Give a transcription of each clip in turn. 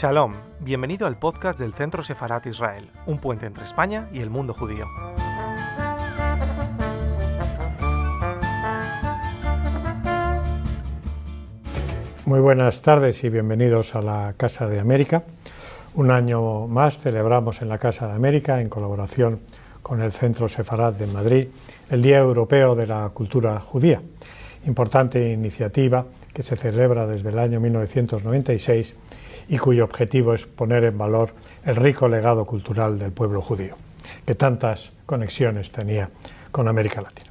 Shalom, bienvenido al podcast del Centro Sefarat Israel, un puente entre España y el mundo judío. Muy buenas tardes y bienvenidos a la Casa de América. Un año más celebramos en la Casa de América, en colaboración con el Centro Sefarat de Madrid, el Día Europeo de la Cultura Judía, importante iniciativa que se celebra desde el año 1996 y cuyo objetivo es poner en valor el rico legado cultural del pueblo judío, que tantas conexiones tenía con América Latina.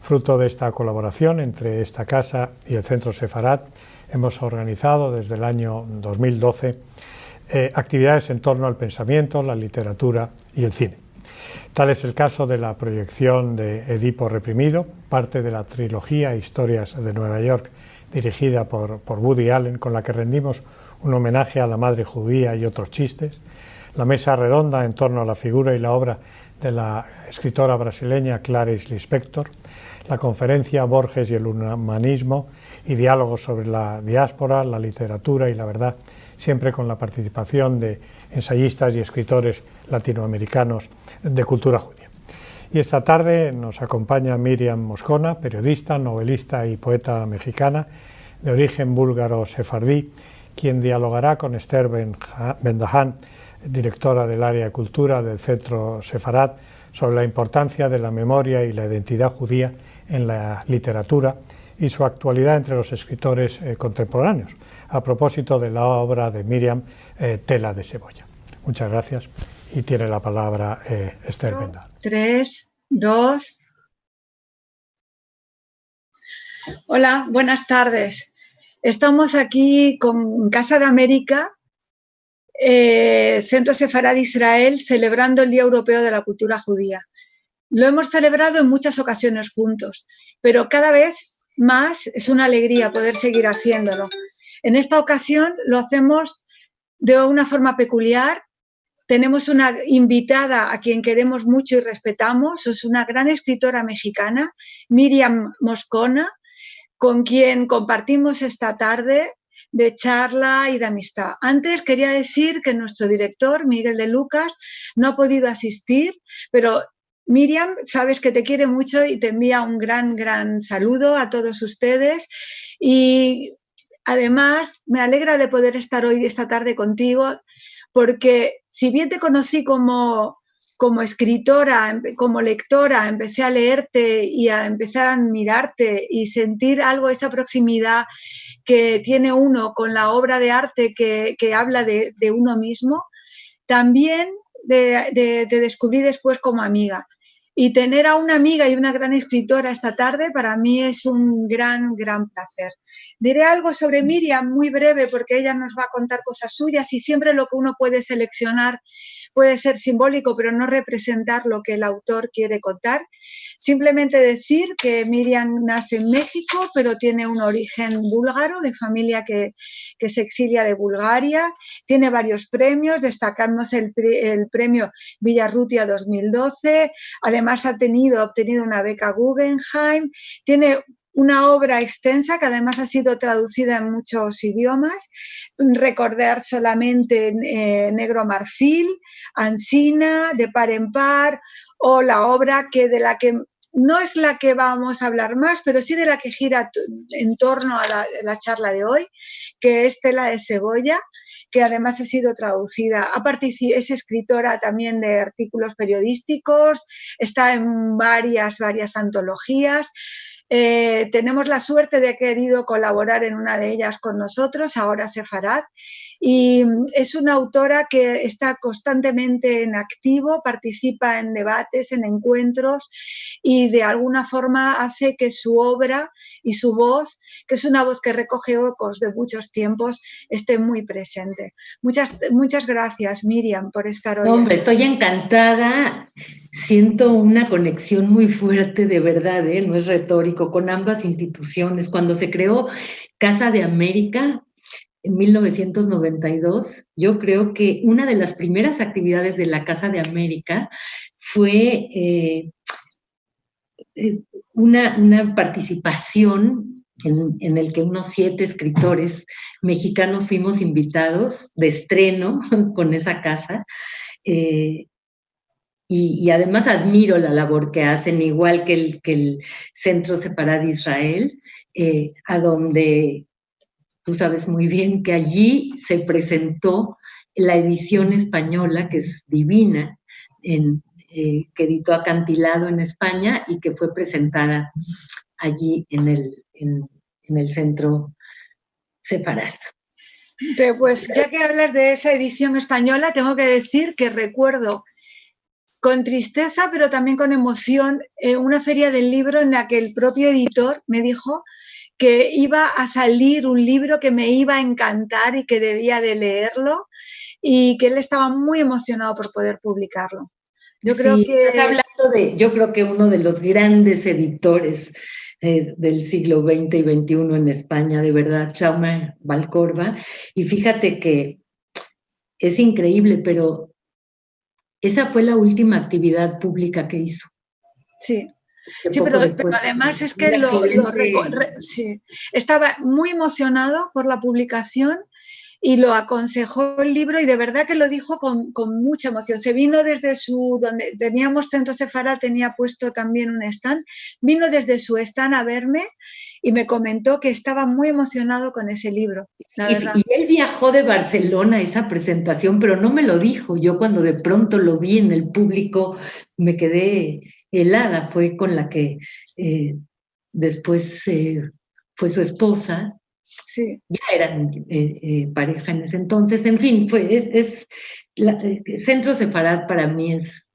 Fruto de esta colaboración entre esta casa y el Centro Sefarat, hemos organizado desde el año 2012 eh, actividades en torno al pensamiento, la literatura y el cine. Tal es el caso de la proyección de Edipo Reprimido, parte de la trilogía Historias de Nueva York, dirigida por, por Woody Allen, con la que rendimos un homenaje a la madre judía y otros chistes, la mesa redonda en torno a la figura y la obra de la escritora brasileña Clarice Lispector, la conferencia Borges y el humanismo y diálogos sobre la diáspora, la literatura y la verdad, siempre con la participación de ensayistas y escritores latinoamericanos de cultura judía. Y esta tarde nos acompaña Miriam Moscona, periodista, novelista y poeta mexicana de origen búlgaro sefardí, quien dialogará con Esther Bendahan, directora del área de cultura del Centro Sefarat, sobre la importancia de la memoria y la identidad judía en la literatura y su actualidad entre los escritores eh, contemporáneos, a propósito de la obra de Miriam eh, Tela de Cebolla. Muchas gracias y tiene la palabra eh, Esther Bendahan. Tres, dos. Hola, buenas tardes. Estamos aquí con Casa de América, eh, Centro Sefarad de Israel, celebrando el Día Europeo de la Cultura Judía. Lo hemos celebrado en muchas ocasiones juntos, pero cada vez más es una alegría poder seguir haciéndolo. En esta ocasión lo hacemos de una forma peculiar. Tenemos una invitada a quien queremos mucho y respetamos, es una gran escritora mexicana, Miriam Moscona, con quien compartimos esta tarde de charla y de amistad. Antes quería decir que nuestro director, Miguel de Lucas, no ha podido asistir, pero Miriam, sabes que te quiere mucho y te envía un gran, gran saludo a todos ustedes. Y además me alegra de poder estar hoy, esta tarde contigo, porque si bien te conocí como como escritora, como lectora, empecé a leerte y a empezar a admirarte y sentir algo, esa proximidad que tiene uno con la obra de arte que, habla de, uno mismo, también te descubrí después como amiga. Y tener a una amiga y una gran escritora esta tarde para mí es un gran, gran placer. Diré algo sobre Miriam muy breve porque ella nos va a contar cosas suyas y siempre lo que uno puede seleccionar puede ser simbólico, pero no representar lo que el autor quiere contar. Simplemente decir que Miriam nace en México, pero tiene un origen búlgaro, de familia que, se exilia de Bulgaria. Tiene varios premios, destacamos el, el premio Villarrutia 2012. Además, ha tenido, obtenido una beca Guggenheim. Tiene una obra extensa que además ha sido traducida en muchos idiomas. Recordar solamente eh, Negro Marfil, Ansina, De par en par, o la obra que de la que no es la que vamos a hablar más, pero sí de la que gira en torno a la, charla de hoy, que es Tela de Cebolla, que además ha sido traducida, es escritora también de artículos periodísticos, está en varias, varias antologías, eh, tenemos la suerte de haber querido colaborar en una de ellas con nosotros, ahora Sefarad, y es una autora que está constantemente en activo, participa en debates, en encuentros y de alguna forma hace que su obra y su voz, que es una voz que recoge ecos de muchos tiempos, esté muy presente. Muchas, muchas gracias, Miriam, por estar hoy. Hombre, estoy encantada. Siento una conexión muy fuerte, de verdad, ¿eh? no es retórico, con ambas instituciones. Cuando se creó Casa de América, en 1992, yo creo que una de las primeras actividades de la Casa de América fue eh, eh, una, participación en, el que unos siete escritores mexicanos fuimos invitados de estreno con esa casa. Eh, y, además admiro la labor que hacen, igual que el, que el Centro Separado de Israel, a donde tú sabes muy bien que allí se presentó la edición española, que es divina, en, eh, que editó Acantilado en España y que fue presentada allí en el, en, el centro separado. Pues ya que hablas de esa edición española, tengo que decir que recuerdo con tristeza, pero también con emoción, eh, una feria del libro en la que el propio editor me dijo que iba a salir un libro que me iba a encantar y que debía de leerlo y que él estaba muy emocionado por poder publicarlo. Yo creo que... hablando de, yo creo que uno de los grandes editores eh, del siglo XX y XXI en España, de verdad, Chaume Valcorba. Y fíjate que es increíble, pero esa fue la última actividad pública que hizo. Sí. Sí, pero, además es que lo, estaba muy emocionado por la publicación y lo aconsejó el libro y de verdad que lo dijo con, mucha emoción. Se vino desde su, donde teníamos Centro Sefara, tenía puesto también un stand, vino desde su stand a verme y me comentó que estaba muy emocionado con ese libro. y, él viajó de Barcelona a esa presentación, pero no me lo dijo. Yo cuando de pronto lo vi en el público me quedé helada. Fue con la que eh, después eh, fue su esposa Sí. Ya eran eh, pareja en ese entonces. En fin, fue, es, es la, Centro Separat para mí es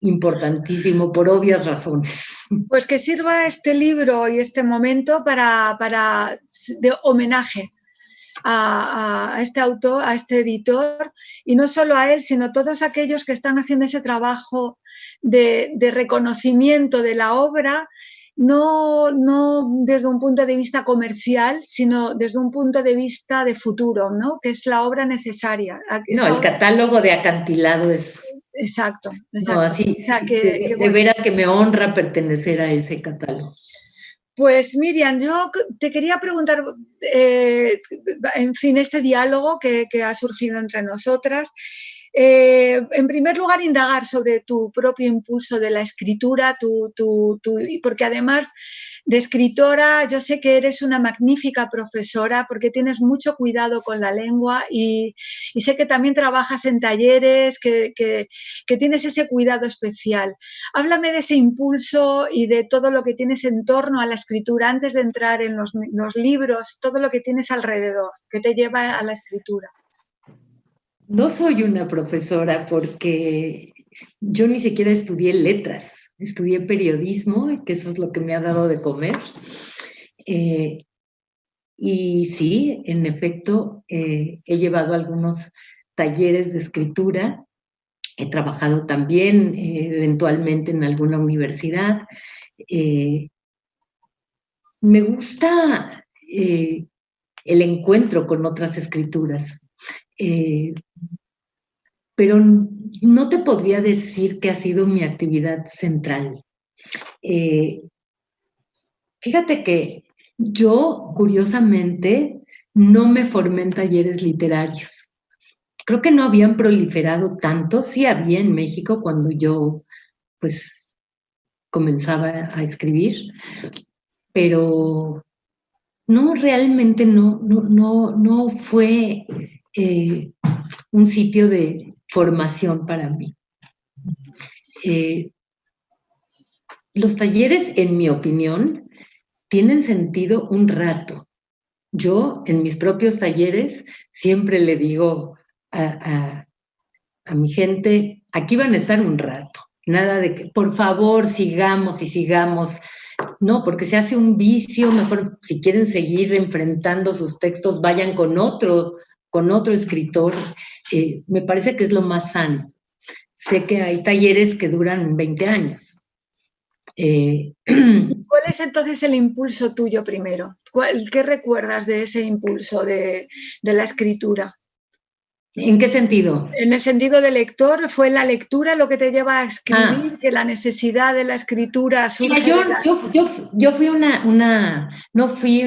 importantísimo por obvias razones. Pues que sirva este libro y este momento para, para de homenaje a, este autor, a este editor, y no solo a él, sino a todos aquellos que están haciendo ese trabajo de, de reconocimiento de la obra no, no desde un punto de vista comercial, sino desde un punto de vista de futuro, ¿no? que es la obra necesaria. no, el catálogo de acantilado es... Exacto, exacto. así, que, de, veras que me honra pertenecer a ese catálogo. Pues Miriam, yo te quería preguntar, eh, en fin, este diálogo que, ha surgido entre nosotras, eh, en primer lugar, indagar sobre tu propio impulso de la escritura, porque además de escritora, yo sé que eres una magnífica profesora porque tienes mucho cuidado con la lengua y, sé que también trabajas en talleres, que, tienes ese cuidado especial. Háblame de ese impulso y de todo lo que tienes en torno a la escritura antes de entrar en los libros, todo lo que tienes alrededor que te lleva a la escritura. No soy una profesora porque yo ni siquiera estudié letras, estudié periodismo, que eso es lo que me ha dado de comer. Eh, y sí, en efecto, eh, he llevado algunos talleres de escritura, he trabajado también eh, eventualmente en alguna universidad. me gusta el encuentro con otras escrituras. Pero no te podría decir que ha sido mi actividad central. Eh, fíjate que yo, curiosamente, no me formé en talleres literarios. Creo que no habían proliferado tanto, sí había en México cuando yo, pues, comenzaba a escribir, pero no, realmente no, no, no, no fue eh, un sitio de formación para mí. Eh, los talleres, en mi opinión, tienen sentido un rato. Yo, en mis propios talleres, siempre le digo a, a mi gente, aquí van a estar un rato. Nada de que, por favor, sigamos y sigamos. No, porque se hace un vicio, mejor si quieren seguir enfrentando sus textos, vayan con otro con otro escritor, eh, me parece que es lo más sano. Sé que hay talleres que duran 20 años. Eh, ¿Cuál es entonces el impulso tuyo primero? ¿Qué recuerdas de ese impulso de, la escritura? ¿En qué sentido? En el sentido de lector, ¿fue la lectura lo que te lleva a escribir, ah. que la necesidad de la escritura surge yo, yo, fui una, una, no fui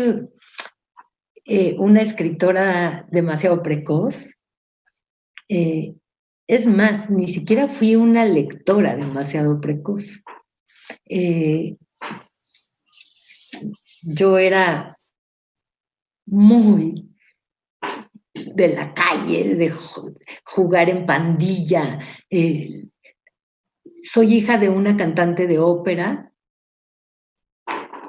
eh, una escritora demasiado precoz. Eh, es más, ni siquiera fui una lectora demasiado precoz. Eh, yo era muy de la calle, de jugar en pandilla. Soy hija de una cantante de ópera.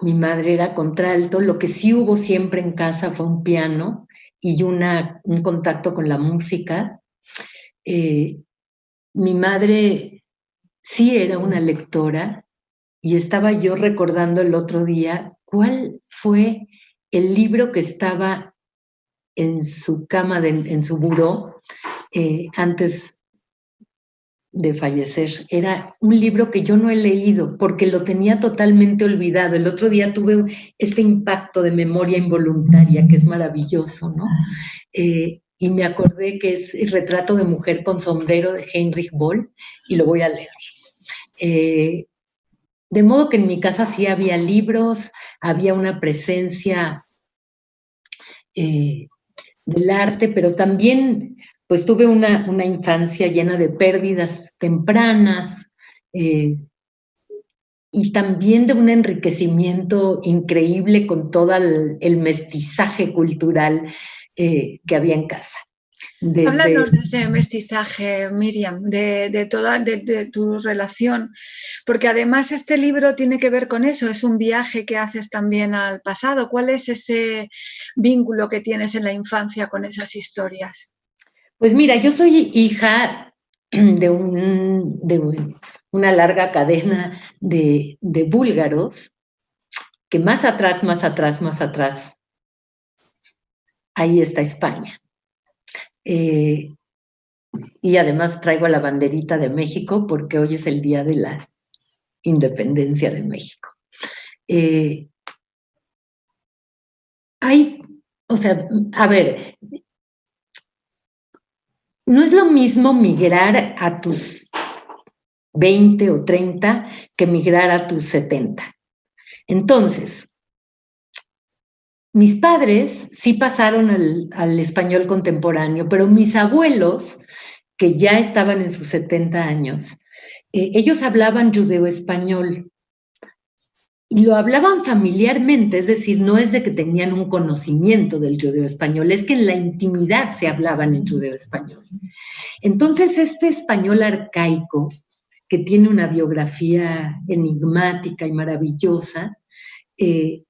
Mi madre era contralto. Lo que sí hubo siempre en casa fue un piano y un contacto con la música. Eh, mi madre sí era una lectora y estaba yo recordando el otro día cuál fue el libro que estaba en su cama, en su buró, eh, antes de fallecer. Era un libro que yo no he leído porque lo tenía totalmente olvidado. El otro día tuve este impacto de memoria involuntaria que es maravilloso, ¿no? Eh, y me acordé que es el retrato de mujer con sombrero de Heinrich Boll y lo voy a leer. Eh, de modo que en mi casa sí había libros, había una presencia del arte, pero también pues tuve una, infancia llena de pérdidas tempranas eh, y también de un enriquecimiento increíble con todo el, mestizaje cultural eh, que había en casa. Háblanos de ese mestizaje, Miriam, de, toda de, tu relación, porque además este libro tiene que ver con eso, es un viaje que haces también al pasado. ¿Cuál es ese vínculo que tienes en la infancia con esas historias? Pues mira, yo soy hija de, una larga cadena de, de búlgaros que más atrás, más atrás, más atrás, ahí está España. Eh, y además traigo la banderita de México porque hoy es el día de la independencia de México. Eh, hay, o sea, a ver, no es lo mismo migrar a tus 20 o 30 que migrar a tus 70. Entonces, mis padres sí pasaron al, español contemporáneo, pero mis abuelos, que ya estaban en sus 70 años, eh, ellos hablaban judeo-español y lo hablaban familiarmente, es decir, no es de que tenían un conocimiento del judeo-español, es que en la intimidad se hablaban en judeo-español. Entonces, este español arcaico, que tiene una biografía enigmática y maravillosa, eh,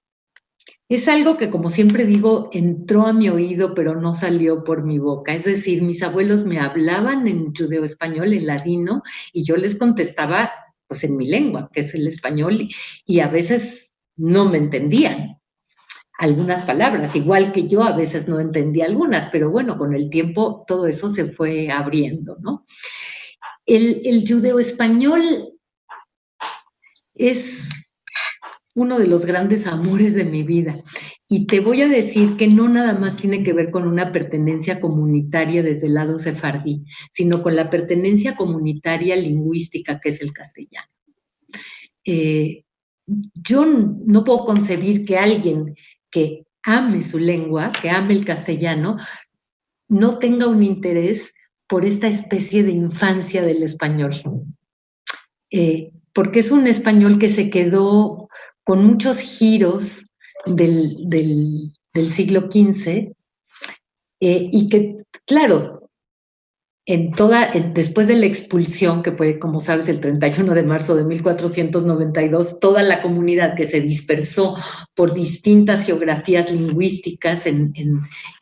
es algo que, como siempre digo, entró a mi oído, pero no salió por mi boca. Es decir, mis abuelos me hablaban en judeo español, en ladino, y yo les contestaba pues en mi lengua, que es el español, y a veces no me entendían algunas palabras, igual que yo a veces no entendía algunas, pero bueno, con el tiempo todo eso se fue abriendo, ¿no? El, el judeo español es uno de los grandes amores de mi vida. Y te voy a decir que no nada más tiene que ver con una pertenencia comunitaria desde el lado sefardí, sino con la pertenencia comunitaria lingüística que es el castellano. Eh, yo no puedo concebir que alguien que ame su lengua, que ame el castellano, no tenga un interés por esta especie de infancia del español. Eh, porque es un español que se quedó con muchos giros del, siglo XV eh, y que, claro, en toda, después de la expulsión, que fue, como sabes, el 31 de marzo de 1492, toda la comunidad que se dispersó por distintas geografías lingüísticas en,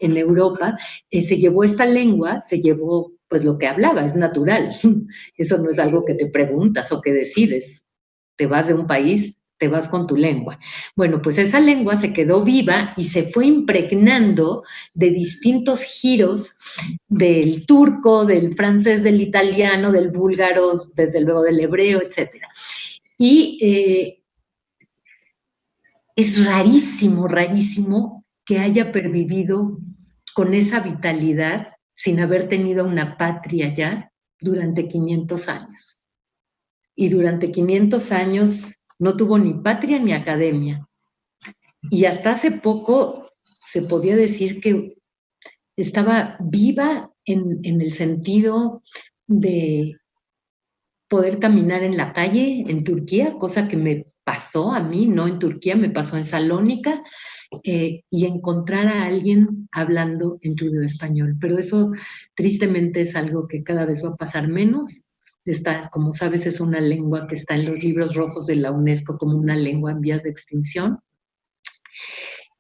Europa, eh, se llevó esta lengua, se llevó pues lo que hablaba, es natural. Eso no es algo que te preguntas o que decides. Te vas de un país te vas con tu lengua. Bueno, pues esa lengua se quedó viva y se fue impregnando de distintos giros del turco, del francés, del italiano, del búlgaro, desde luego del hebreo, etc. Y eh, es rarísimo, rarísimo que haya pervivido con esa vitalidad sin haber tenido una patria ya durante 500 años. Y durante 500 años no tuvo ni patria ni academia. Y hasta hace poco se podía decir que estaba viva en, en el sentido de poder caminar en la calle en Turquía, cosa que me pasó a mí, no en Turquía, me pasó en Salónica, eh, y encontrar a alguien hablando en judeo español. Pero eso tristemente es algo que cada vez va a pasar menos. Está, como sabes, es una lengua que está en los libros rojos de la UNESCO como una lengua en vías de extinción.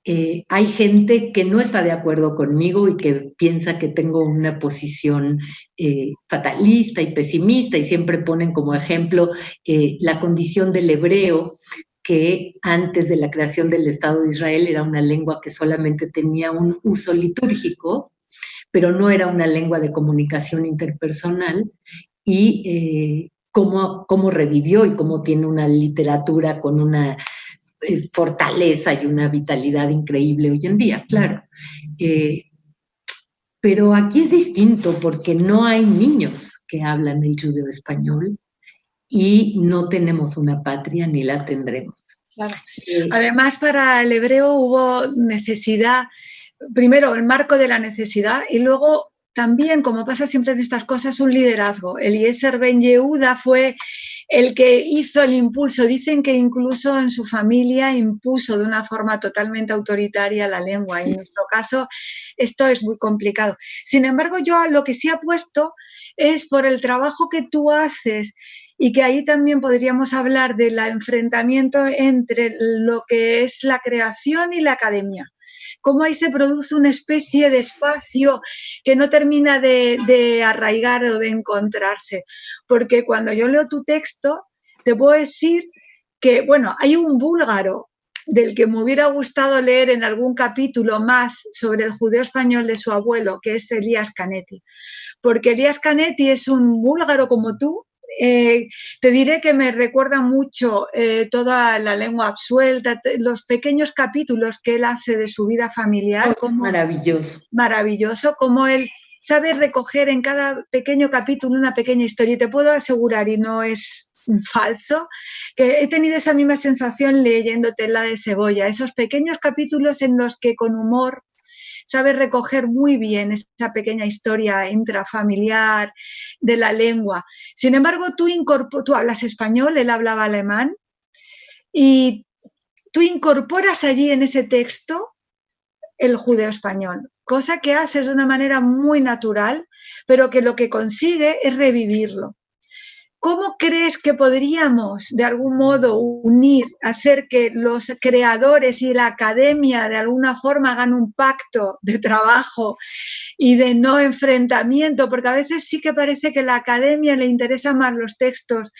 Eh, hay gente que no está de acuerdo conmigo y que piensa que tengo una posición eh, fatalista y pesimista y siempre ponen como ejemplo la condición del hebreo que antes de la creación del Estado de Israel era una lengua que solamente tenía un uso litúrgico, pero no era una lengua de comunicación interpersonal, y eh, cómo, cómo, revivió y cómo tiene una literatura con una eh, fortaleza y una vitalidad increíble hoy en día, claro. Eh, pero aquí es distinto porque no hay niños que hablan el judeo español y no tenemos una patria ni la tendremos. Además, para el hebreo hubo necesidad, primero el marco de la necesidad y luego también, como pasa siempre en estas cosas, un liderazgo. Eliezer Ben Yehuda fue el que hizo el impulso. Dicen que incluso en su familia impuso de una forma totalmente autoritaria la lengua. En nuestro caso, esto es muy complicado. Sin embargo, yo lo que sí apuesto es por el trabajo que tú haces y que ahí también podríamos hablar del enfrentamiento entre lo que es la creación y la academia. Cómo ahí se produce una especie de espacio que no termina de, arraigar o de encontrarse. Porque cuando yo leo tu texto, te puedo decir que, bueno, hay un búlgaro del que me hubiera gustado leer en algún capítulo más sobre el judeo español de su abuelo, que es Elías Canetti. Porque Elías Canetti es un búlgaro como tú, eh, te diré que me recuerda mucho eh, toda la lengua absuelta, los pequeños capítulos que él hace de su vida familiar. maravilloso. Maravilloso, como él sabe recoger en cada pequeño capítulo una pequeña historia. Y te puedo asegurar, y no es falso, que he tenido esa misma sensación leyéndote la de Cebolla, esos pequeños capítulos en los que con humor sabe recoger muy bien esa pequeña historia intrafamiliar de la lengua. Sin embargo, tú, tú hablas español, él hablaba alemán, y tú incorporas allí en ese texto el judeo español, cosa que haces de una manera muy natural, pero que lo que consigue es revivirlo. ¿Cómo crees que podríamos de algún modo unir, hacer que los creadores y la academia de alguna forma hagan un pacto de trabajo y de no enfrentamiento? Porque a veces sí que parece que a la academia le interesan más los textos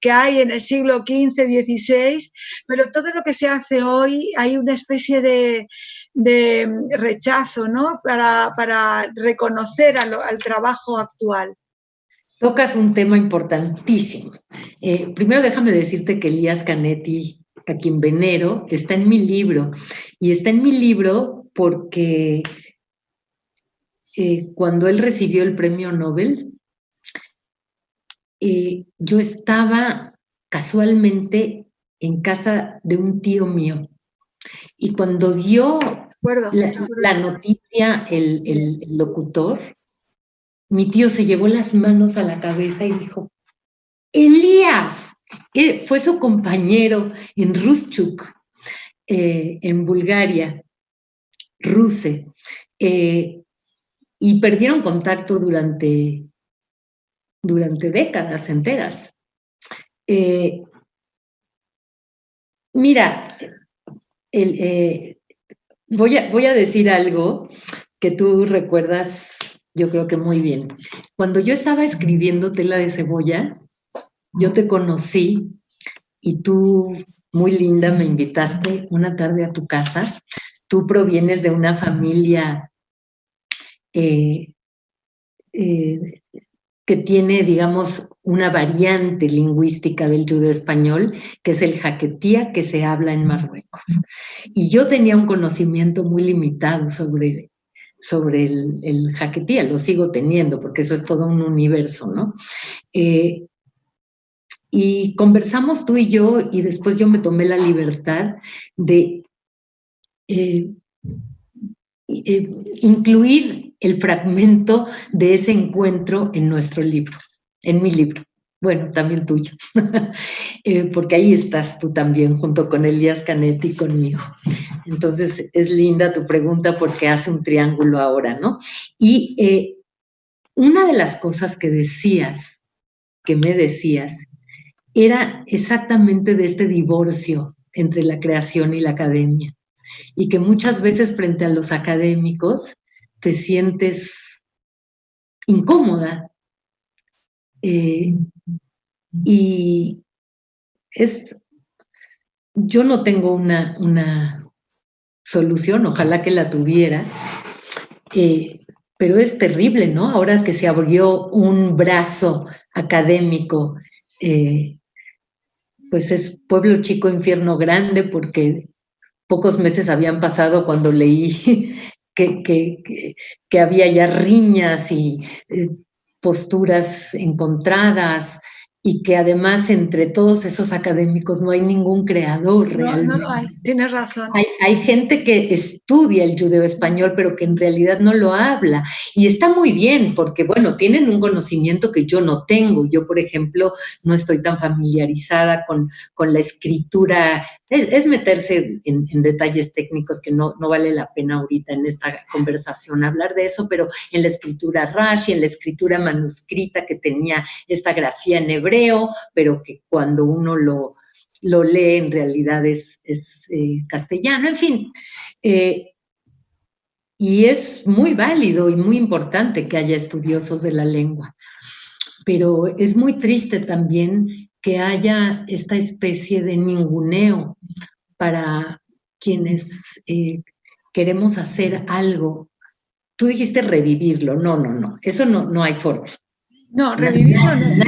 que hay en el siglo XV, XVI, pero todo lo que se hace hoy hay una especie de, rechazo ¿no? para, reconocer al trabajo actual. Tocas un tema importantísimo. Eh, primero déjame decirte que Elías Canetti, a quien venero, está en mi libro. Y está en mi libro porque eh, cuando él recibió el premio Nobel, eh, yo estaba casualmente en casa de un tío mío. Y cuando dio la, noticia el, el locutor, mi tío se llevó las manos a la cabeza y dijo, Elías, fue su compañero en Ruschuk, eh, en Bulgaria, Ruse, eh, y perdieron contacto durante, durante décadas enteras. Eh, mira, voy, a, voy a decir algo que tú recuerdas yo creo que muy bien. Cuando yo estaba escribiendo Tela de Cebolla, yo te conocí y tú, muy linda, me invitaste una tarde a tu casa. Tú provienes de una familia eh, eh, que tiene, digamos, una variante lingüística del judeo español, que es el jaquetía que se habla en Marruecos. Y yo tenía un conocimiento muy limitado sobre sobre el, jaquetía, lo sigo teniendo porque eso es todo un universo, ¿no? Eh, y conversamos tú y yo y después yo me tomé la libertad de eh, eh, incluir el fragmento de ese encuentro en nuestro libro, en mi libro. Bueno, también tuyo, eh, porque ahí estás tú también junto con Elías Canetti y conmigo. Entonces es linda tu pregunta porque hace un triángulo ahora, ¿no? Y una de las cosas que decías, que me decías, era exactamente de este divorcio entre la creación y la academia. Y que muchas veces frente a los académicos te sientes incómoda. Eh, y es, yo no tengo una, una solución, ojalá que la tuviera, eh, pero es terrible, ¿no? Ahora que se abrió un brazo académico eh, pues es pueblo chico, infierno grande, porque pocos meses habían pasado cuando leí que, que, había ya riñas y eh, posturas encontradas y que además entre todos esos académicos no hay ningún creador realmente. No, no hay, tienes razón. Hay, hay, gente que estudia el judeo español, pero que en realidad no lo habla. Y está muy bien, porque bueno, tienen un conocimiento que yo no tengo. Yo, por ejemplo, no estoy tan familiarizada con, con la escritura es, meterse en, detalles técnicos que no, no vale la pena ahorita en esta conversación hablar de eso, pero en la escritura Rashi, en la escritura manuscrita que tenía esta grafía en hebreo, pero que cuando uno lo, lo lee en realidad es, eh, castellano, en fin. Eh, y es muy válido y muy importante que haya estudiosos de la lengua, pero es muy triste también que haya esta especie de ninguneo para quienes eh, queremos hacer algo. Tú dijiste revivirlo, no, no, no, eso no, no hay forma. No, revivirlo no.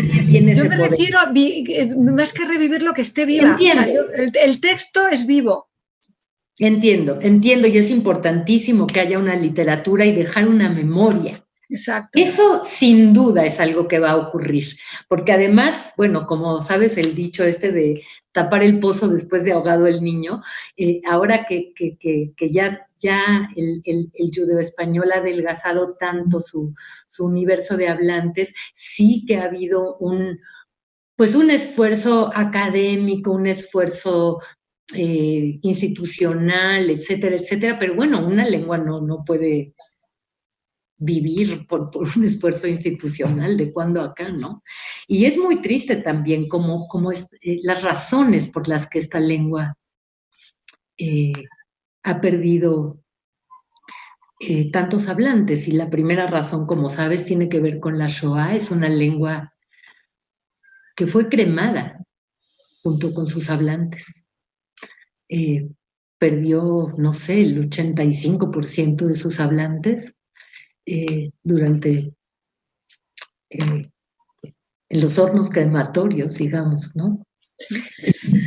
Yo me refiero a eh, más que revivirlo que esté viva. el, texto es vivo. Entiendo, entiendo, y es importantísimo que haya una literatura y dejar una memoria. Exacto. Eso sin duda es algo que va a ocurrir, porque además, bueno, como sabes el dicho este de tapar el pozo después de ahogado el niño, eh, ahora que, ya, ya el, el, judeo español ha adelgazado tanto su, universo de hablantes, sí que ha habido un, pues un esfuerzo académico, un esfuerzo eh, institucional, etcétera, etcétera, pero bueno, una lengua no, no puede vivir por, un esfuerzo institucional de cuando acá, ¿no? Y es muy triste también como, como es, eh, las razones por las que esta lengua eh, ha perdido tantos hablantes. Y la primera razón, como sabes, tiene que ver con la Shoah. Es una lengua que fue cremada junto con sus hablantes. Perdió, no sé, el 85% de sus hablantes eh, durante eh, en los hornos crematorios, digamos, ¿no?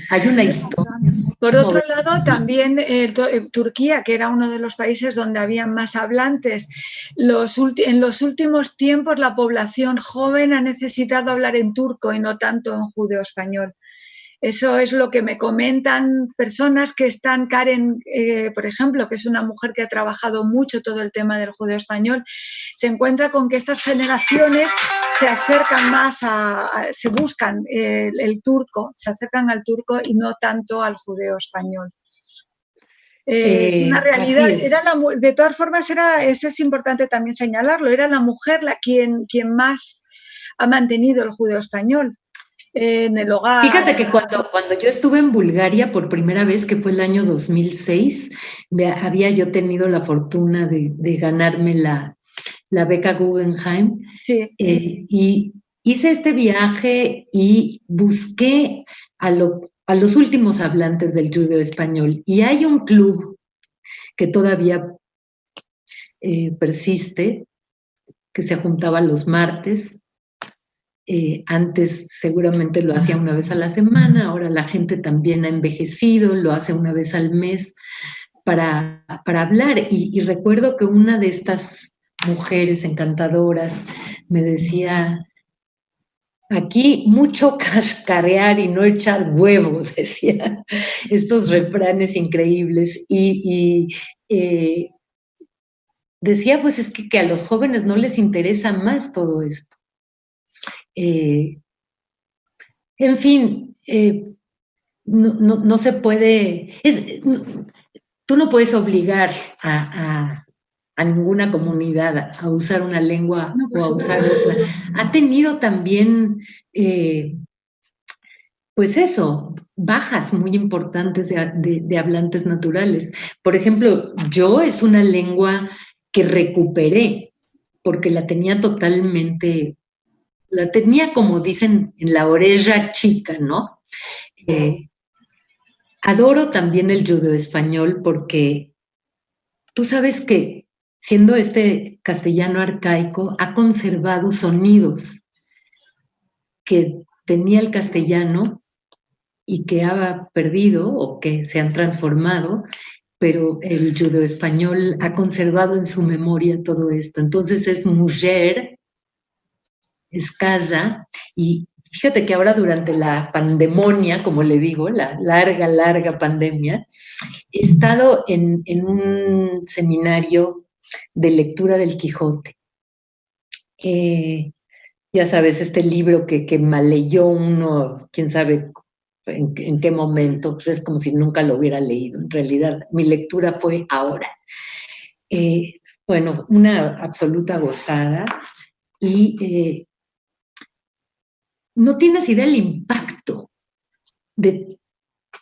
Hay una historia. Por otro lado, también eh, Turquía, que era uno de los países donde había más hablantes, los en los últimos tiempos la población joven ha necesitado hablar en turco y no tanto en judeo español. Eso es lo que me comentan personas que están, Karen, eh, por ejemplo, que es una mujer que ha trabajado mucho todo el tema del judeo español, se encuentra con que estas generaciones se acercan más a, se buscan el, turco, se acercan al turco y no tanto al judeo español. Eh, es una eh, realidad. Era de todas formas, era, eso es importante también señalarlo, era la mujer la quien, quien más ha mantenido el judeo español en el hogar. Fíjate que cuando, cuando yo estuve en Bulgaria por primera vez, que fue el año 2006, había yo tenido la fortuna de, ganarme la, la, beca Guggenheim. Sí. Eh, y hice este viaje y busqué a, a los últimos hablantes del judeo español. Y hay un club que todavía eh, persiste, que se juntaba los martes, eh, antes seguramente lo hacía una vez a la semana, ahora la gente también ha envejecido, lo hace una vez al mes para, para hablar. Y, recuerdo que una de estas mujeres encantadoras me decía, aquí mucho cascarear y no echar huevos, decía, estos refranes increíbles. Y, eh, decía, pues es que, a los jóvenes no les interesa más todo esto. Eh, en fin, eh, no, se puede, tú no puedes obligar a, ninguna comunidad a usar una lengua o a usar otra. Ha tenido también, eh, pues eso, bajas muy importantes de, de, hablantes naturales. Por ejemplo, yo es una lengua que recuperé porque la tenía totalmente, la tenía como dicen en la oreja chica, ¿no? Eh, adoro también el judo español porque tú sabes que siendo este castellano arcaico ha conservado sonidos que tenía el castellano y que ha perdido o que se han transformado pero el judo español ha conservado en su memoria todo esto. Entonces es mujer, es casa, y fíjate que ahora durante la pandemonia, como le digo, la larga, larga pandemia, he estado en, un seminario de lectura del Quijote. Eh, ya sabes, este libro que, que mal leyó uno, quién sabe en, qué momento, pues es como si nunca lo hubiera leído. En realidad, mi lectura fue ahora. Eh, bueno, una absoluta gozada y eh, no tienes idea del impacto de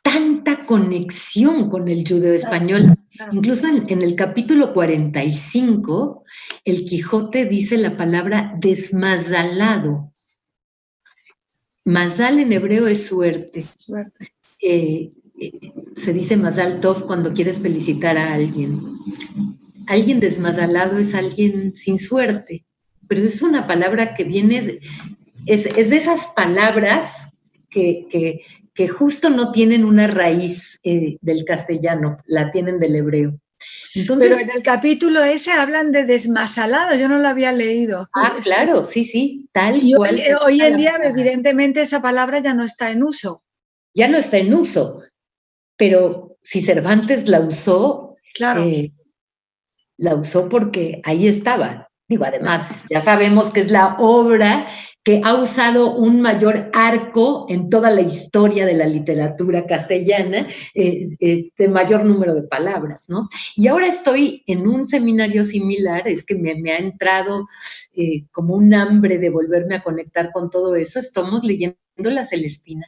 tanta conexión con el judeo español. Incluso en, en, el capítulo 45, el Quijote dice la palabra desmazalado. Mazal en hebreo es suerte. Eh, eh, se dice Mazal Tov cuando quieres felicitar a alguien. Alguien desmazalado es alguien sin suerte, pero es una palabra que viene, de, es, de esas palabras que, justo no tienen una raíz eh, del castellano, la tienen del hebreo. Pero en el capítulo ese hablan de desmasalado, yo no lo había leído. Ah, claro, sí, sí, tal y cual. Hoy, en día, evidentemente, esa palabra ya no está en uso. Ya no está en uso, pero si Cervantes la usó, claro. Eh, la usó porque ahí estaba. Digo, además, ya sabemos que es la obra que ha usado un mayor arco en toda la historia de la literatura castellana, eh, eh, de mayor número de palabras, ¿no? Y ahora estoy en un seminario similar, es que me, ha entrado eh, como un hambre de volverme a conectar con todo eso, estamos leyendo la Celestina.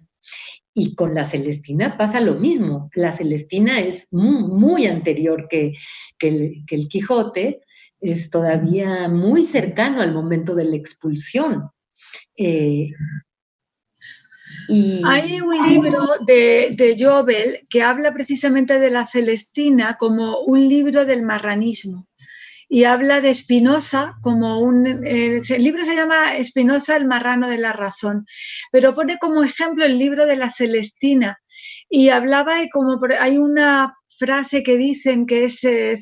Y con la Celestina pasa lo mismo. La Celestina es muy, anterior que, el, que el Quijote, es todavía muy cercano al momento de la expulsión. Eh, Hay un libro de, de Jovel que habla precisamente de la Celestina como un libro del marranismo. Y habla de Spinoza como un... Eh, el libro se llama Spinoza, el marrano de la razón, pero pone como ejemplo el libro de la Celestina. Y hablaba de como... Hay una frase que dicen que es eh,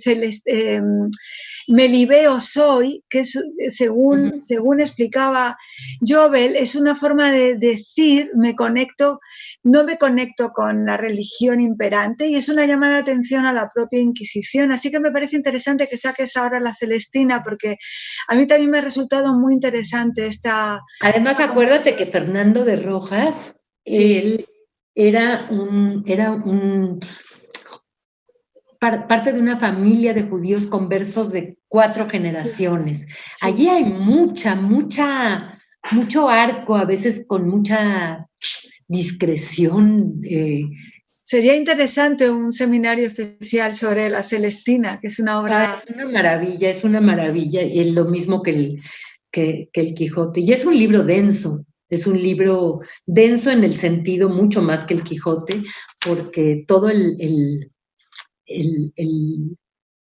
Melibeo soy, que según, según explicaba Jovel, es una forma de decir, me conecto, no me conecto con la religión imperante y es una llamada de atención a la propia Inquisición. Así que me parece interesante que saques ahora la Celestina porque a mí también me ha resultado muy interesante esta... Además, acuérdate que Fernando de Rojas, él era un, era un parte de una familia de judíos conversos de cuatro generaciones. Allí hay mucha, mucha, mucho arco, a veces con mucha discreción. Eh. Sería interesante un seminario especial sobre la Celestina, que es una obra... Ah, es una maravilla, es una maravilla, y es lo mismo que el, que, el Quijote. Y es un libro denso, es un libro denso en el sentido mucho más que el Quijote, porque todo el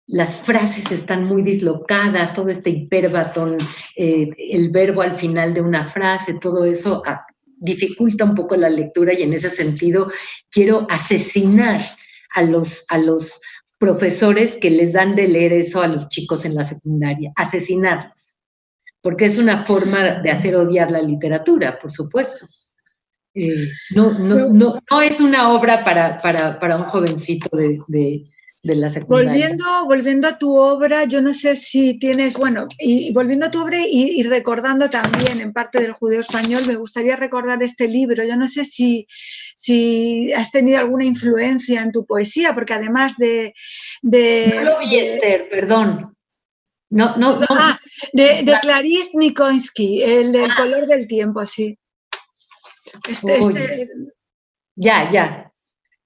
las frases están muy dislocadas, todo este hiperbatón, eh, el verbo al final de una frase, todo eso ah, dificulta un poco la lectura y en ese sentido quiero asesinar a los, a los profesores que les dan de leer eso a los chicos en la secundaria, asesinarlos, porque es una forma de hacer odiar la literatura, por supuesto. Eh, no, no, no, no, es una obra para, para, para un jovencito de, de la secundaria. Volviendo, volviendo a tu obra, yo no sé si tienes, bueno, y, volviendo a tu obra y, recordando también en parte del judeo español, me gustaría recordar este libro. Yo no sé si, si has tenido alguna influencia en tu poesía, porque además de... de no lo vi, Esther, perdón. No, no, no. Ah, de, de Clarice Nikonsky, el del ah. color del tiempo, sí. Este, este... Ya, ya.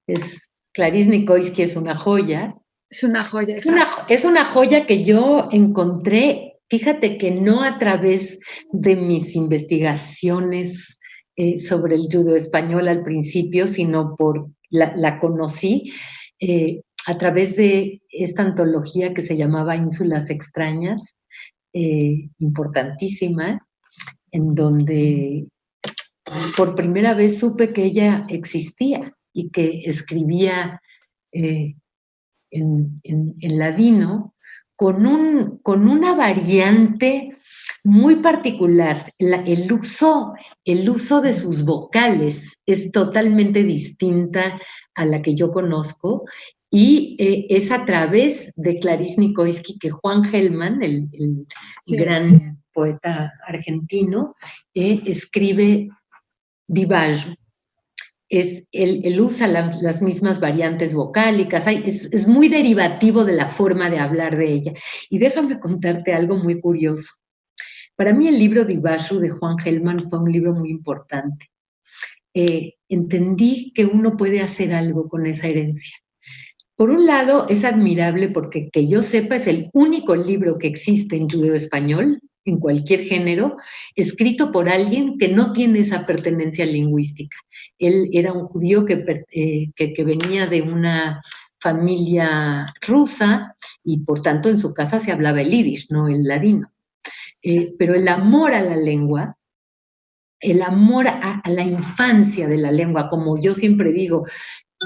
Es, Clarice Nikoisky es una joya. Es una joya. Es una, es una, joya que yo encontré, fíjate que no a través de mis investigaciones eh, sobre el judo español al principio, sino por la, conocí eh, a través de esta antología que se llamaba Ínsulas Extrañas, eh, importantísima, en donde por primera vez supe que ella existía y que escribía eh, en, ladino con, un, con una variante muy particular. el, uso, el uso de sus vocales es totalmente distinta a la que yo conozco y eh, es a través de Clarice Nikoisky que Juan Gelman, el, gran poeta argentino, eh, escribe Divayo es, él, usa las, mismas variantes vocálicas, es, muy derivativo de la forma de hablar de ella. Y déjame contarte algo muy curioso. Para mí el libro Divashu de Juan Gelman fue un libro muy importante. Eh, entendí que uno puede hacer algo con esa herencia. Por un lado, es admirable porque que yo sepa es el único libro que existe en judeo español en cualquier género, escrito por alguien que no tiene esa pertenencia lingüística. Él era un judío que, eh, que, venía de una familia rusa y por tanto en su casa se hablaba el yiddish, no el ladino. Eh, pero el amor a la lengua, el amor a, la infancia de la lengua, como yo siempre digo,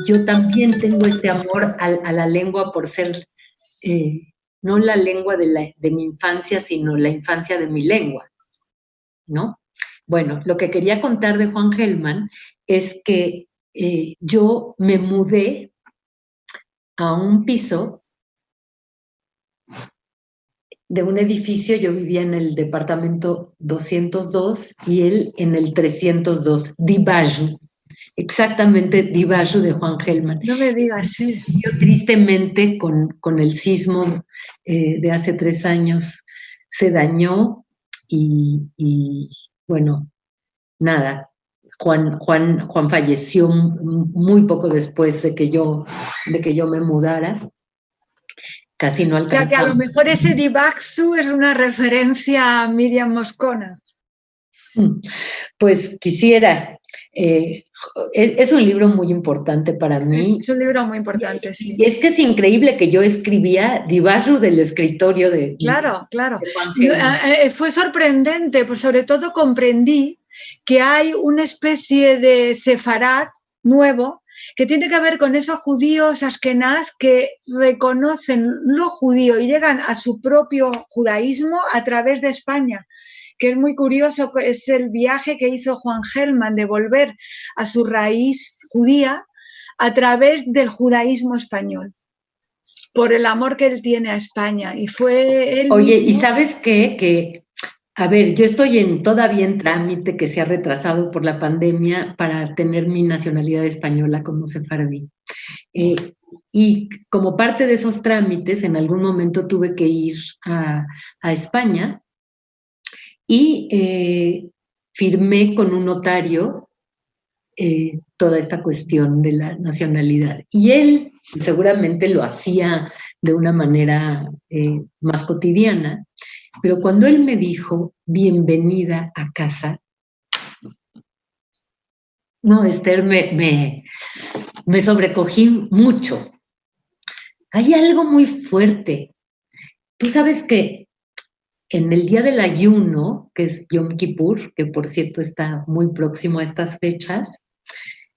yo también tengo este amor a, la lengua por ser eh, no la lengua de, mi infancia, sino la infancia de mi lengua, ¿no? Bueno, lo que quería contar de Juan Gelman es que eh, yo me mudé a un piso de un edificio, yo vivía en el departamento 202 y él en el 302, Dibaju, exactamente Divayo de Juan Gelman. No me digas, sí. Yo tristemente con, con el sismo eh, de hace tres años se dañó y, bueno, nada, Juan, Juan, Juan falleció muy poco después de que yo, de que yo me mudara. Casi no alcanzaba. O sea que a lo mejor ese Divaxu es una referencia a Miriam Moscona. Mm, pues quisiera, eh, es, un libro muy importante para mí. Es un libro muy importante, sí. Y es que es increíble que yo escribía Divasu del escritorio de. Claro, claro. Eh, eh, fue sorprendente, pues sobre todo comprendí que hay una especie de sefarat nuevo que tiene que ver con esos judíos askenaz que reconocen lo judío y llegan a su propio judaísmo a través de España que es muy curioso, es el viaje que hizo Juan Gelman de volver a su raíz judía a través del judaísmo español, por el amor que él tiene a España. Y fue él Oye, ¿y sabes qué? Que, a ver, yo estoy en, todavía en trámite que se ha retrasado por la pandemia para tener mi nacionalidad española como sefardí. Eh, y como parte de esos trámites, en algún momento tuve que ir a, a España y eh, firmé con un notario eh, toda esta cuestión de la nacionalidad. Y él seguramente lo hacía de una manera eh, más cotidiana, pero cuando él me dijo, bienvenida a casa, no, Esther, me, me, me sobrecogí mucho. Hay algo muy fuerte. Tú sabes que en el día del ayuno, que es Yom Kippur, que por cierto está muy próximo a estas fechas,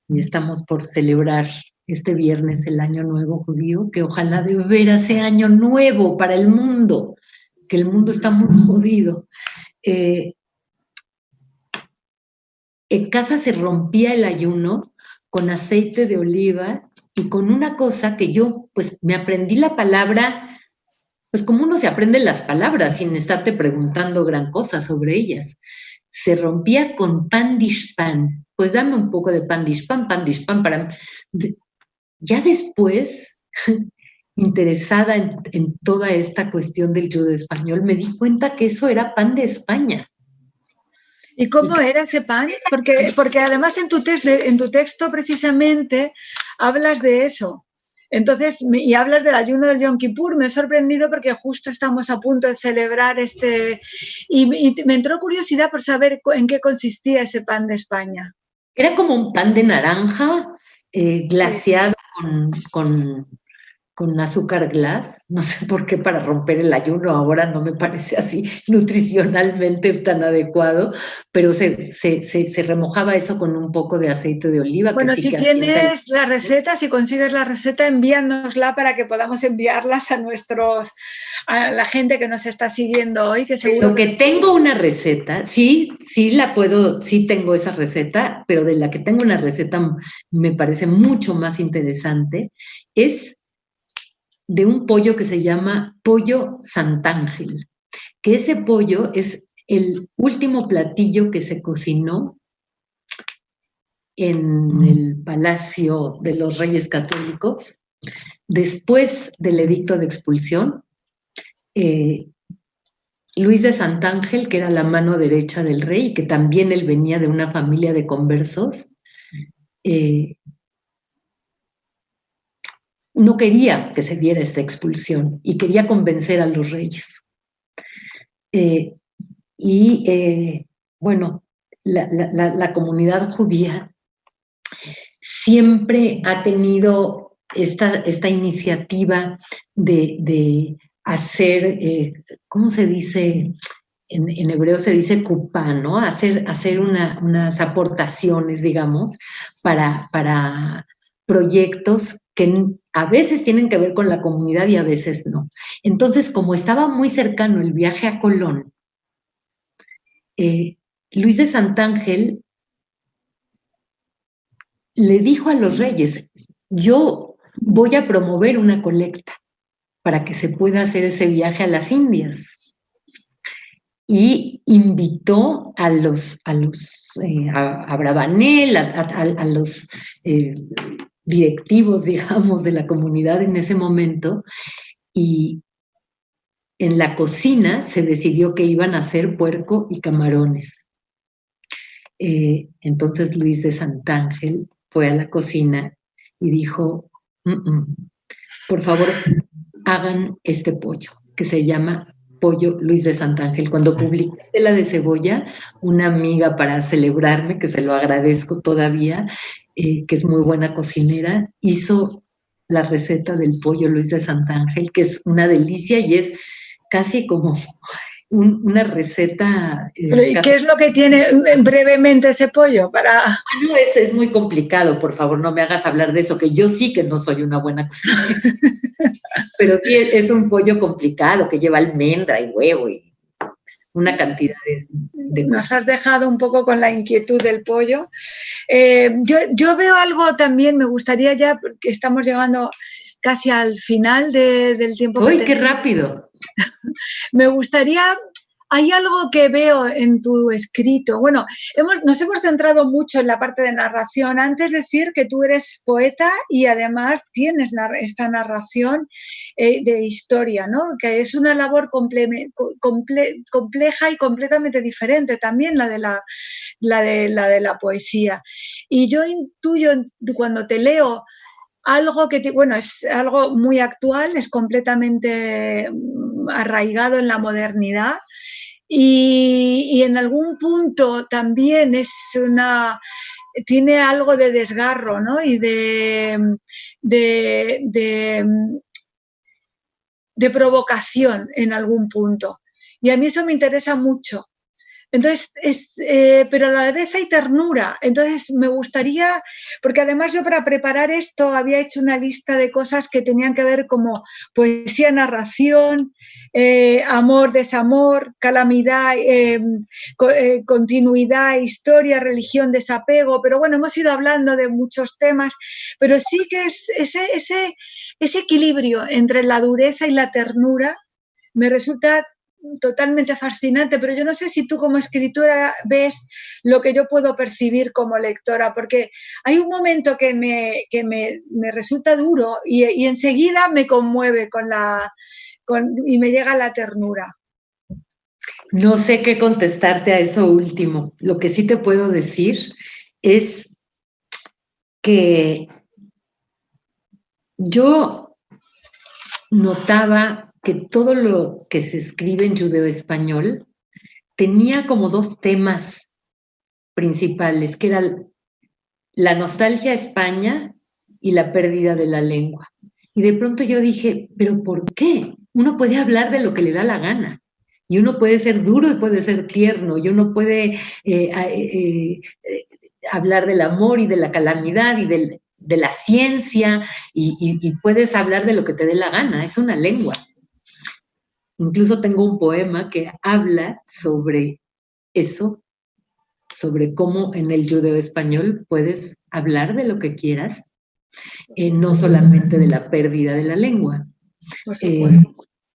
y estamos por celebrar este viernes el Año Nuevo Judío, que ojalá de veras sea año nuevo para el mundo, que el mundo está muy jodido. Eh, en casa se rompía el ayuno con aceite de oliva y con una cosa que yo, pues me aprendí la palabra, pues como uno se aprende las palabras sin estarte preguntando gran cosa sobre ellas. Se rompía con pan pan. Pues dame un poco de pan pan, pan pan para... Ya después, interesada en, toda esta cuestión del judo español, me di cuenta que eso era pan de España. ¿Y cómo era ese pan? Porque, porque además en tu, en tu texto precisamente hablas de eso. Entonces, y hablas del ayuno del Yom Kippur, me he sorprendido porque justo estamos a punto de celebrar este... Y, me entró curiosidad por saber en qué consistía ese pan de España. Era como un pan de naranja eh, glaciado con con azúcar glass, no sé por qué para romper el ayuno ahora no me parece así nutricionalmente tan adecuado, pero se, se, remojaba eso con un poco de aceite de oliva. Bueno, si tienes la receta, si consigues la receta, envíanosla para que podamos enviarlas a nuestros, a la gente que nos está siguiendo hoy, que seguro... Lo que tengo una receta, sí, sí la puedo, sí tengo esa receta, pero de la que tengo una receta me parece mucho más interesante, es de un pollo que se llama pollo Santángel, que ese pollo es el último platillo que se cocinó en el Palacio de los Reyes Católicos después del edicto de expulsión. Eh, Luis de Santángel, que era la mano derecha del rey, y que también él venía de una familia de conversos, eh, no quería que se diera esta expulsión y quería convencer a los reyes. Eh, y eh, bueno, la, comunidad judía siempre ha tenido esta, esta iniciativa de, hacer, eh, ¿cómo se dice? En, hebreo se dice kupá, ¿no? Hacer, hacer unas aportaciones, digamos, para, para proyectos que a veces tienen que ver con la comunidad y a veces no. Entonces, como estaba muy cercano el viaje a Colón, eh, Luis de Santángel le dijo a los reyes, yo voy a promover una colecta para que se pueda hacer ese viaje a las Indias. Y invitó a los, a los, eh, a, Brabanel, a, los eh, directivos, digamos, de la comunidad en ese momento y en la cocina se decidió que iban a hacer puerco y camarones. Eh, entonces Luis de Santángel fue a la cocina y dijo, por favor, hagan este pollo, que se llama pollo Luis de Santángel. Cuando publiqué la de cebolla, una amiga para celebrarme, que se lo agradezco todavía, eh, que es muy buena cocinera, hizo la receta del pollo Luis de Santángel, que es una delicia y es casi como una receta. Eh, ¿Y qué es lo que tiene brevemente ese pollo? Para... Ah, no, es, es muy complicado, por favor, no me hagas hablar de eso, que yo sí que no soy una buena cocinera. Pero sí, es un pollo complicado que lleva almendra y huevo y una cantidad de, Nos has dejado un poco con la inquietud del pollo. Eh, yo, veo algo también, me gustaría ya, porque estamos llegando casi al final del tiempo. ¡Uy, qué rápido! Me gustaría hay algo que veo en tu escrito. Bueno, hemos, nos hemos centrado mucho en la parte de narración. Antes de decir que tú eres poeta y además tienes esta narración eh, de historia, ¿no? Que es una labor compleja y completamente diferente también la de la, de, la de la poesía. Y yo intuyo cuando te leo algo que, bueno, es algo muy actual, es completamente mm, arraigado en la modernidad y, en algún punto también es una tiene algo de desgarro ¿no? y de, de, de, provocación en algún punto. Y a mí eso me interesa mucho. Entonces, es, eh, pero a la vez hay ternura. Entonces, me gustaría, porque además yo para preparar esto había hecho una lista de cosas que tenían que ver como poesía, narración, eh, amor, desamor, calamidad, em, eh, continuidad, historia, religión, desapego. Pero bueno, hemos ido hablando de muchos temas, pero sí que es ese equilibrio entre la dureza y la ternura me resulta totalmente fascinante, pero yo no sé si tú como escritora ves lo que yo puedo percibir como lectora, porque hay un momento que me, que me, resulta duro y, enseguida me conmueve con la, con, y me llega la ternura. No sé qué contestarte a eso último. Lo que sí te puedo decir es que yo notaba que todo lo que se escribe en judeo-español tenía como dos temas principales, que eran la nostalgia a España y la pérdida de la lengua. Y de pronto yo dije, pero ¿por qué? Uno puede hablar de lo que le da la gana. Y uno puede ser duro y puede ser tierno, y uno puede eh, eh, eh, hablar del amor y de la calamidad y de la ciencia, y puedes hablar de lo que te dé la gana, es una lengua. Incluso tengo un poema que habla sobre eso, sobre cómo en el judeo español puedes hablar de lo que quieras, eh, no solamente de la pérdida de la lengua. Eh,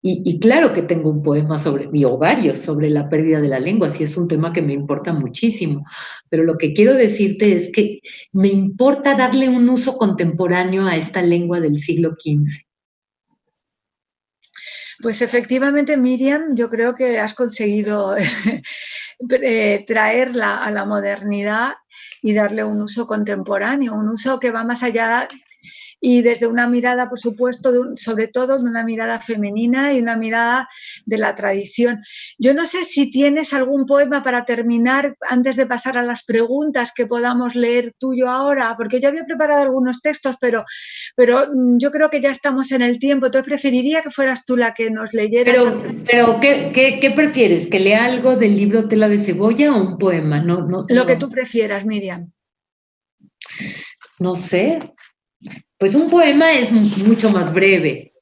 y, claro que tengo un poema sobre, o varios, sobre la pérdida de la lengua, si es un tema que me importa muchísimo. Pero lo que quiero decirte es que me importa darle un uso contemporáneo a esta lengua del siglo XV. Pues efectivamente, Miriam, yo creo que has conseguido eh, traerla a la modernidad y darle un uso contemporáneo, un uso que va más allá y desde una mirada, por supuesto, sobre todo de una mirada femenina y una mirada de la tradición. Yo no sé si tienes algún poema para terminar antes de pasar a las preguntas que podamos leer tuyo ahora, porque yo había preparado algunos textos, pero, pero mm, yo creo que ya estamos en el tiempo. Entonces preferiría que fueras tú la que nos leyeras. Pero, pero ¿qué, qué, prefieres? ¿Que lea algo del libro Tela de Cebolla o un poema? No, no, Lo que tú prefieras, Miriam. No sé, pues un poema es mucho más breve.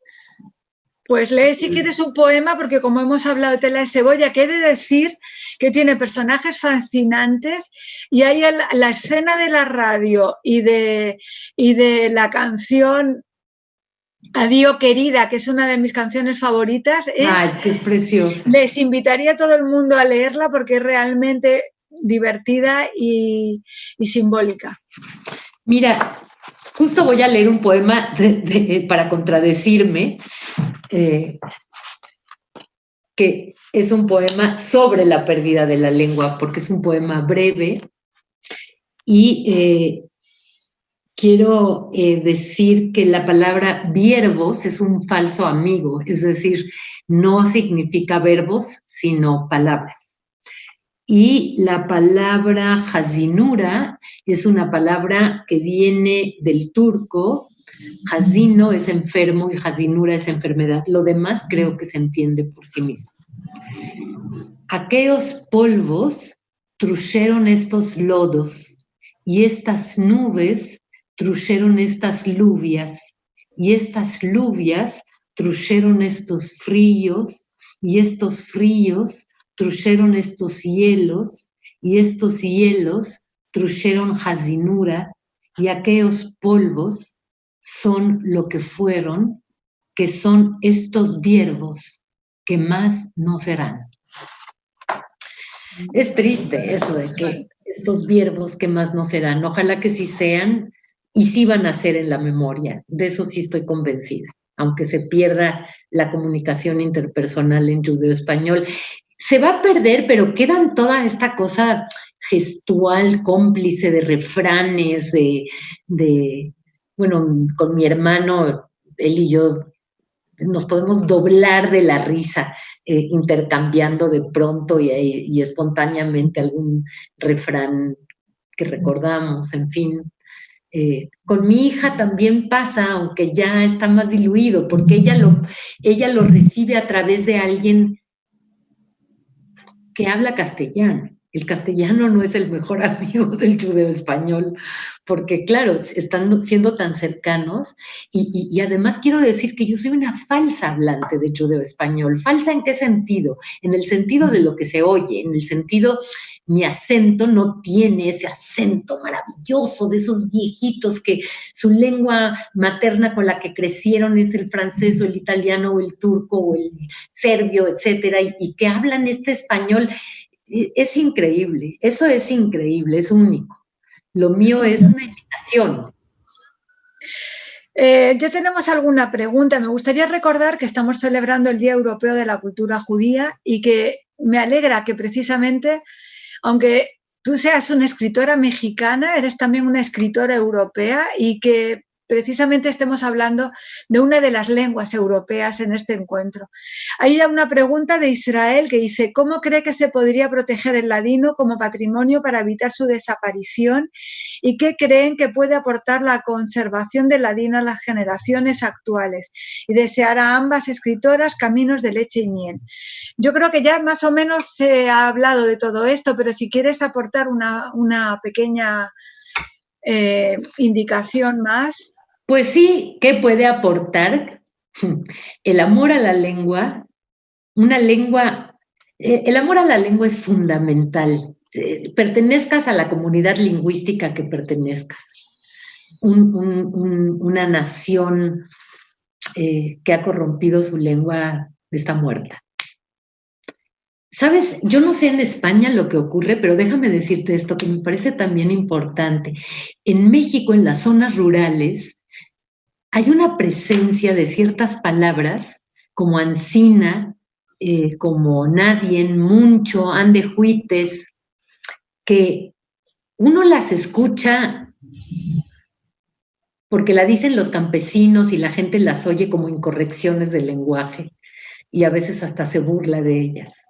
Pues lee si quieres un poema, porque como hemos hablado de Tela de Cebolla, quiere decir que tiene personajes fascinantes y hay la, escena de la radio y de, y de la canción Adiós querida, que es una de mis canciones favoritas. Es, Ay, que es preciosa. Les invitaría a todo el mundo a leerla porque es realmente divertida y, y simbólica. Mira, Justo voy a leer un poema para contradecirme, eh, que es un poema sobre la pérdida de la lengua, porque es un poema breve y eh, quiero eh, decir que la palabra viervos es un falso amigo, es decir, no significa verbos, sino palabras. Y la palabra hazinura es una palabra que viene del turco. Hazino es enfermo y hazinura es enfermedad. Lo demás creo que se entiende por sí mismo. Aquellos polvos trujeron estos lodos y estas nubes trujeron estas luvias y estas luvias trujeron estos fríos y estos fríos trujeron estos hielos y estos hielos trujeron jazinura y aquellos polvos son lo que fueron, que son estos viervos que más no serán. Es triste eso de que estos viervos que más no serán, ojalá que sí sean y sí van a ser en la memoria, de eso sí estoy convencida, aunque se pierda la comunicación interpersonal en judeo-español se va a perder, pero quedan toda esta cosa gestual, cómplice de refranes, de, bueno, con mi hermano, él y yo nos podemos doblar de la risa, eh, intercambiando de pronto y, espontáneamente algún refrán que recordamos, en fin. Eh, con mi hija también pasa, aunque ya está más diluido, porque ella lo, ella lo recibe a través de alguien que habla castellano. El castellano no es el mejor amigo del judeo español, porque claro, están siendo tan cercanos y, además quiero decir que yo soy una falsa hablante de judeo español. ¿Falsa en qué sentido? En el sentido de lo que se oye, en el sentido mi acento no tiene ese acento maravilloso de esos viejitos que su lengua materna con la que crecieron es el francés o el italiano o el turco o el serbio, etcétera, y, que hablan este español. Es increíble, eso es increíble, es único. Lo mío es una invitación. Eh, ya tenemos alguna pregunta. Me gustaría recordar que estamos celebrando el Día Europeo de la Cultura Judía y que me alegra que precisamente aunque tú seas una escritora mexicana, eres también una escritora europea y que precisamente estemos hablando de una de las lenguas europeas en este encuentro. Hay una pregunta de Israel que dice, ¿cómo cree que se podría proteger el ladino como patrimonio para evitar su desaparición? ¿Y qué creen que puede aportar la conservación del ladino a las generaciones actuales? Y desear a ambas escritoras caminos de leche y miel. Yo creo que ya más o menos se ha hablado de todo esto, pero si quieres aportar una, pequeña eh, indicación más. Pues sí, ¿qué puede aportar? El amor a la lengua, una lengua, eh, el amor a la lengua es fundamental. Eh, pertenezcas a la comunidad lingüística que pertenezcas. una nación eh, que ha corrompido su lengua está muerta. Sabes, yo no sé en España lo que ocurre, pero déjame decirte esto que me parece también importante. En México, en las zonas rurales, hay una presencia de ciertas palabras como ancina, eh, como nadie, mucho, andejuites, que uno las escucha porque la dicen los campesinos y la gente las oye como incorrecciones del lenguaje y a veces hasta se burla de ellas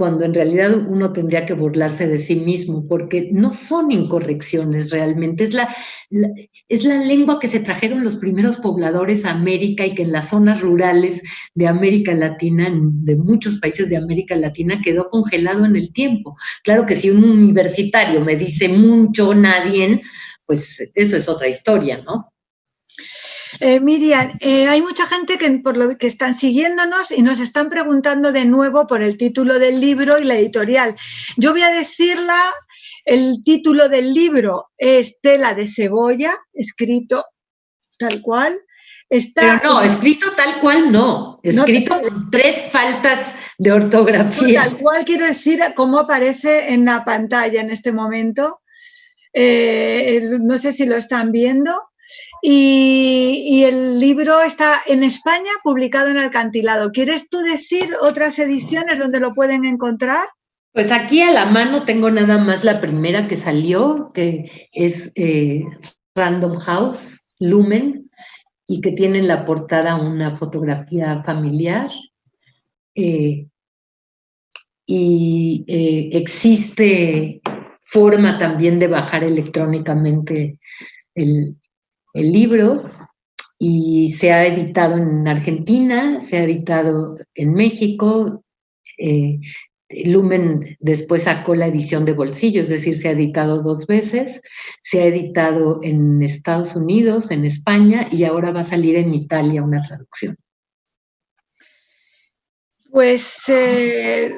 cuando en realidad uno tendría que burlarse de sí mismo, porque no son incorrecciones realmente, es la, es la lengua que se trajeron los primeros pobladores a América y que en las zonas rurales de América Latina, de muchos países de América Latina, quedó congelado en el tiempo. Claro que si un universitario me dice mucho, nadie, pues eso es otra historia, ¿no? Eh, Miriam, eh, hay mucha gente que por lo que están siguiéndonos y nos están preguntando de nuevo por el título del libro y la editorial. Yo voy a decirla, el título del libro es Tela de cebolla, escrito tal cual. Está Pero no, escrito tal cual no, escrito con tres faltas de ortografía. Tal cual quiero decir cómo aparece en la pantalla en este momento. Eh, no sé si lo están viendo. Y, el libro está en España publicado en Alcantilado. ¿Quieres tú decir otras ediciones donde lo pueden encontrar? Pues aquí a la mano tengo nada más la primera que salió, que es eh, Random House, Lumen, y que tiene en la portada una fotografía familiar. Eh, y eh, existe forma también de bajar electrónicamente el, el libro y se ha editado en Argentina, se ha editado en México. Eh, Lumen después sacó la edición de bolsillo, es decir, se ha editado dos veces, se ha editado en Estados Unidos, en España y ahora va a salir en Italia una traducción. Pues eh,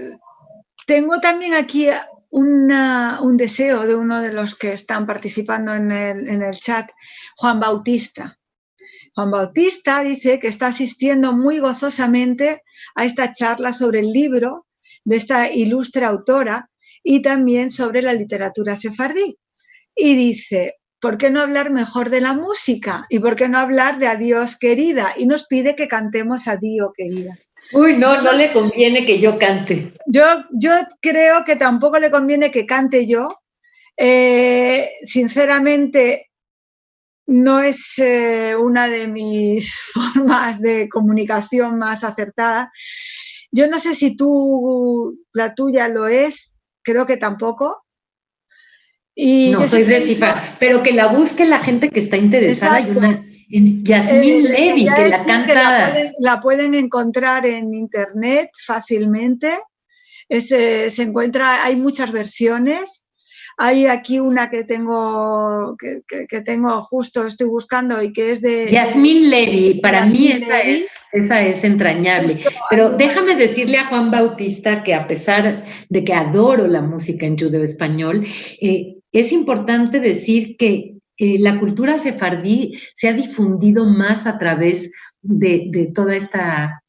tengo también aquí un deseo de uno de los que están participando en el, chat, Juan Bautista. Juan Bautista dice que está asistiendo muy gozosamente a esta charla sobre el libro de esta ilustre autora y también sobre la literatura sefardí. Y dice, ¿por qué no hablar mejor de la música? ¿Y por qué no hablar de Adiós querida? Y nos pide que cantemos Adiós querida. Uy, no, no le conviene que yo cante. Yo, yo creo que tampoco le conviene que cante yo. Eh, sinceramente, no es eh, una de mis formas de comunicación más acertada. Yo no sé si tú, la tuya lo es, creo que tampoco. Y no soy de pero que la busque la gente que está interesada. Hay una, Yasmín eh, Levy, que la canta. la, pueden, encontrar en internet fácilmente. se encuentra, hay muchas versiones. Hay aquí una que tengo, que, tengo justo, estoy buscando y que es de... Yasmín Levy, para mí esa es, esa es entrañable. Pero déjame decirle a Juan Bautista que a pesar de que adoro la música en judeo español, eh, es importante decir que eh, la cultura sefardí se ha difundido más a través de, toda esta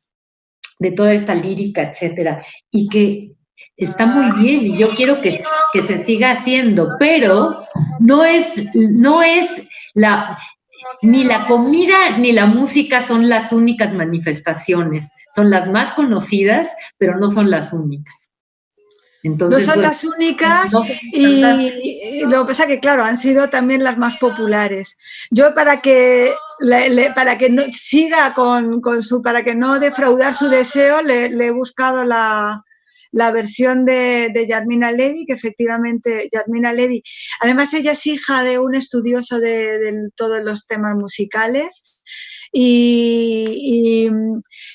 de toda esta lírica, etcétera, y que está muy bien y yo quiero que, que, se siga haciendo, pero no es, no es la, ni la comida ni la música son las únicas manifestaciones, son las más conocidas, pero no son las únicas no son las únicas y lo que pasa que, claro, han sido también las más populares. Yo para que, para que no, siga con, su, para que no defraudar su deseo, le, he buscado la, versión de, de Yadmina Levy, que efectivamente Yadmina Levy, además ella es hija de un estudioso de todos los temas musicales y,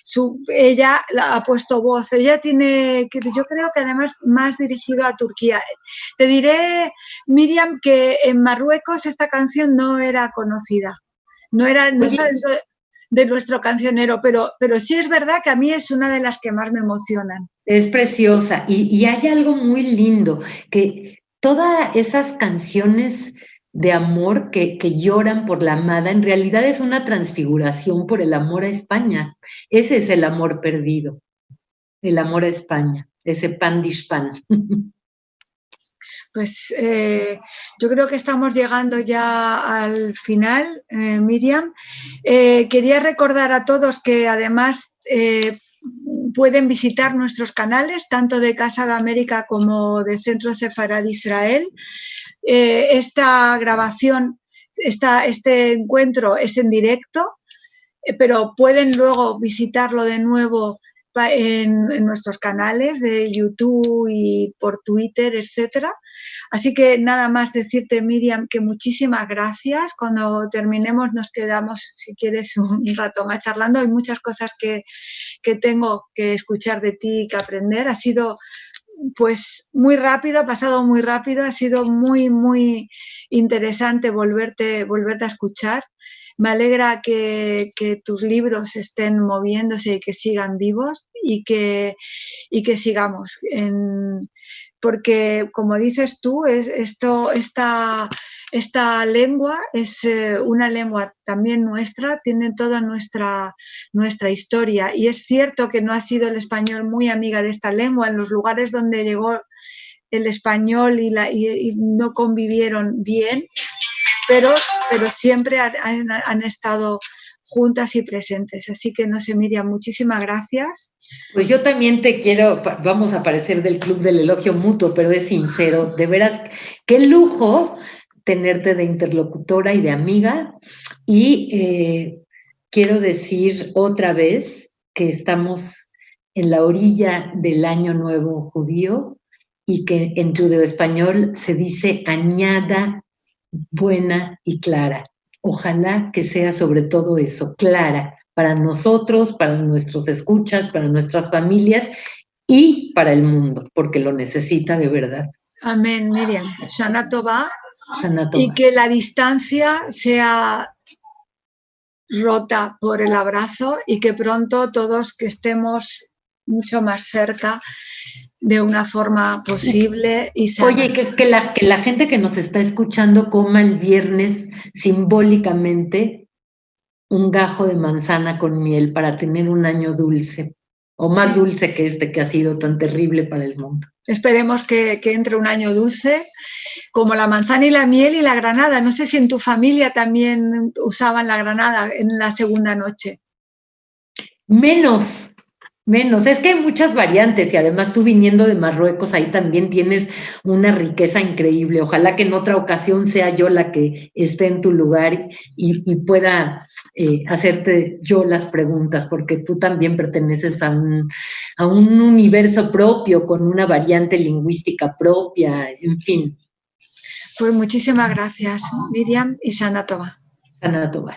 su, ella ha puesto voz. Ella tiene, yo creo que además más dirigido a Turquía. Te diré, Miriam, que en Marruecos esta canción no era conocida. No era no está dentro de, nuestro cancionero, pero, pero sí es verdad que a mí es una de las que más me emocionan. Es preciosa y, y hay algo muy lindo, que todas esas canciones de amor que, lloran por la amada, en realidad es una transfiguración por el amor a España. Ese es el amor perdido, el amor a España, ese pan pan. Pues eh, yo creo que estamos llegando ya al final, eh, Miriam. Eh, quería recordar a todos que además pueden visitar nuestros canales, tanto de Casa de América como de Centro Sefarad Israel. Eh, esta grabación, este encuentro es en directo, eh, pero pueden luego visitarlo de nuevo en, nuestros canales de YouTube y por Twitter, etcétera. Así que nada más decirte, Miriam, que muchísimas gracias. Cuando terminemos nos quedamos, si quieres, un rato más charlando. Hay muchas cosas que, que tengo que escuchar de ti y que aprender. Ha sido pues muy rápido, ha pasado muy rápido, ha sido muy, muy interesante volverte, volverte a escuchar. Me alegra que, tus libros estén moviéndose y que sigan vivos y que, y que sigamos. porque, como dices tú, es, esto, esta, esta lengua es eh, una lengua también nuestra, tiene toda nuestra, nuestra historia y es cierto que no ha sido el español muy amiga de esta lengua en los lugares donde llegó el español y, no convivieron bien, pero, pero siempre han, estado juntas y presentes. Así que no sé, Miriam, muchísimas gracias. Pues yo también te quiero, vamos a aparecer del Club del Elogio Mutuo, pero es sincero, de veras, qué lujo tenerte de interlocutora y de amiga. Y eh, quiero decir otra vez que estamos en la orilla del Año Nuevo Judío y que en judeo español se dice añada buena y clara. Ojalá que sea sobre todo eso, clara, para nosotros, para nuestros escuchas, para nuestras familias y para el mundo, porque lo necesita de verdad. Amén, Miriam. Shana Tova y que la distancia sea rota por el abrazo y que pronto todos que estemos mucho más cerca de una forma posible y Oye, que, la, que la gente que nos está escuchando coma el viernes simbólicamente un gajo de manzana con miel para tener un año dulce o más dulce que este que ha sido tan terrible para el mundo. Esperemos que, entre un año dulce, como la manzana y la miel y la granada. No sé si en tu familia también usaban la granada en la segunda noche. Menos, menos. Es que hay muchas variantes y además tú viniendo de Marruecos ahí también tienes una riqueza increíble. Ojalá que en otra ocasión sea yo la que esté en tu lugar y pueda eh, hacerte yo las preguntas, porque tú también perteneces a un, a un universo propio, con una variante lingüística propia, en fin. Pues muchísimas gracias, Miriam y Sanatova. Sanatova.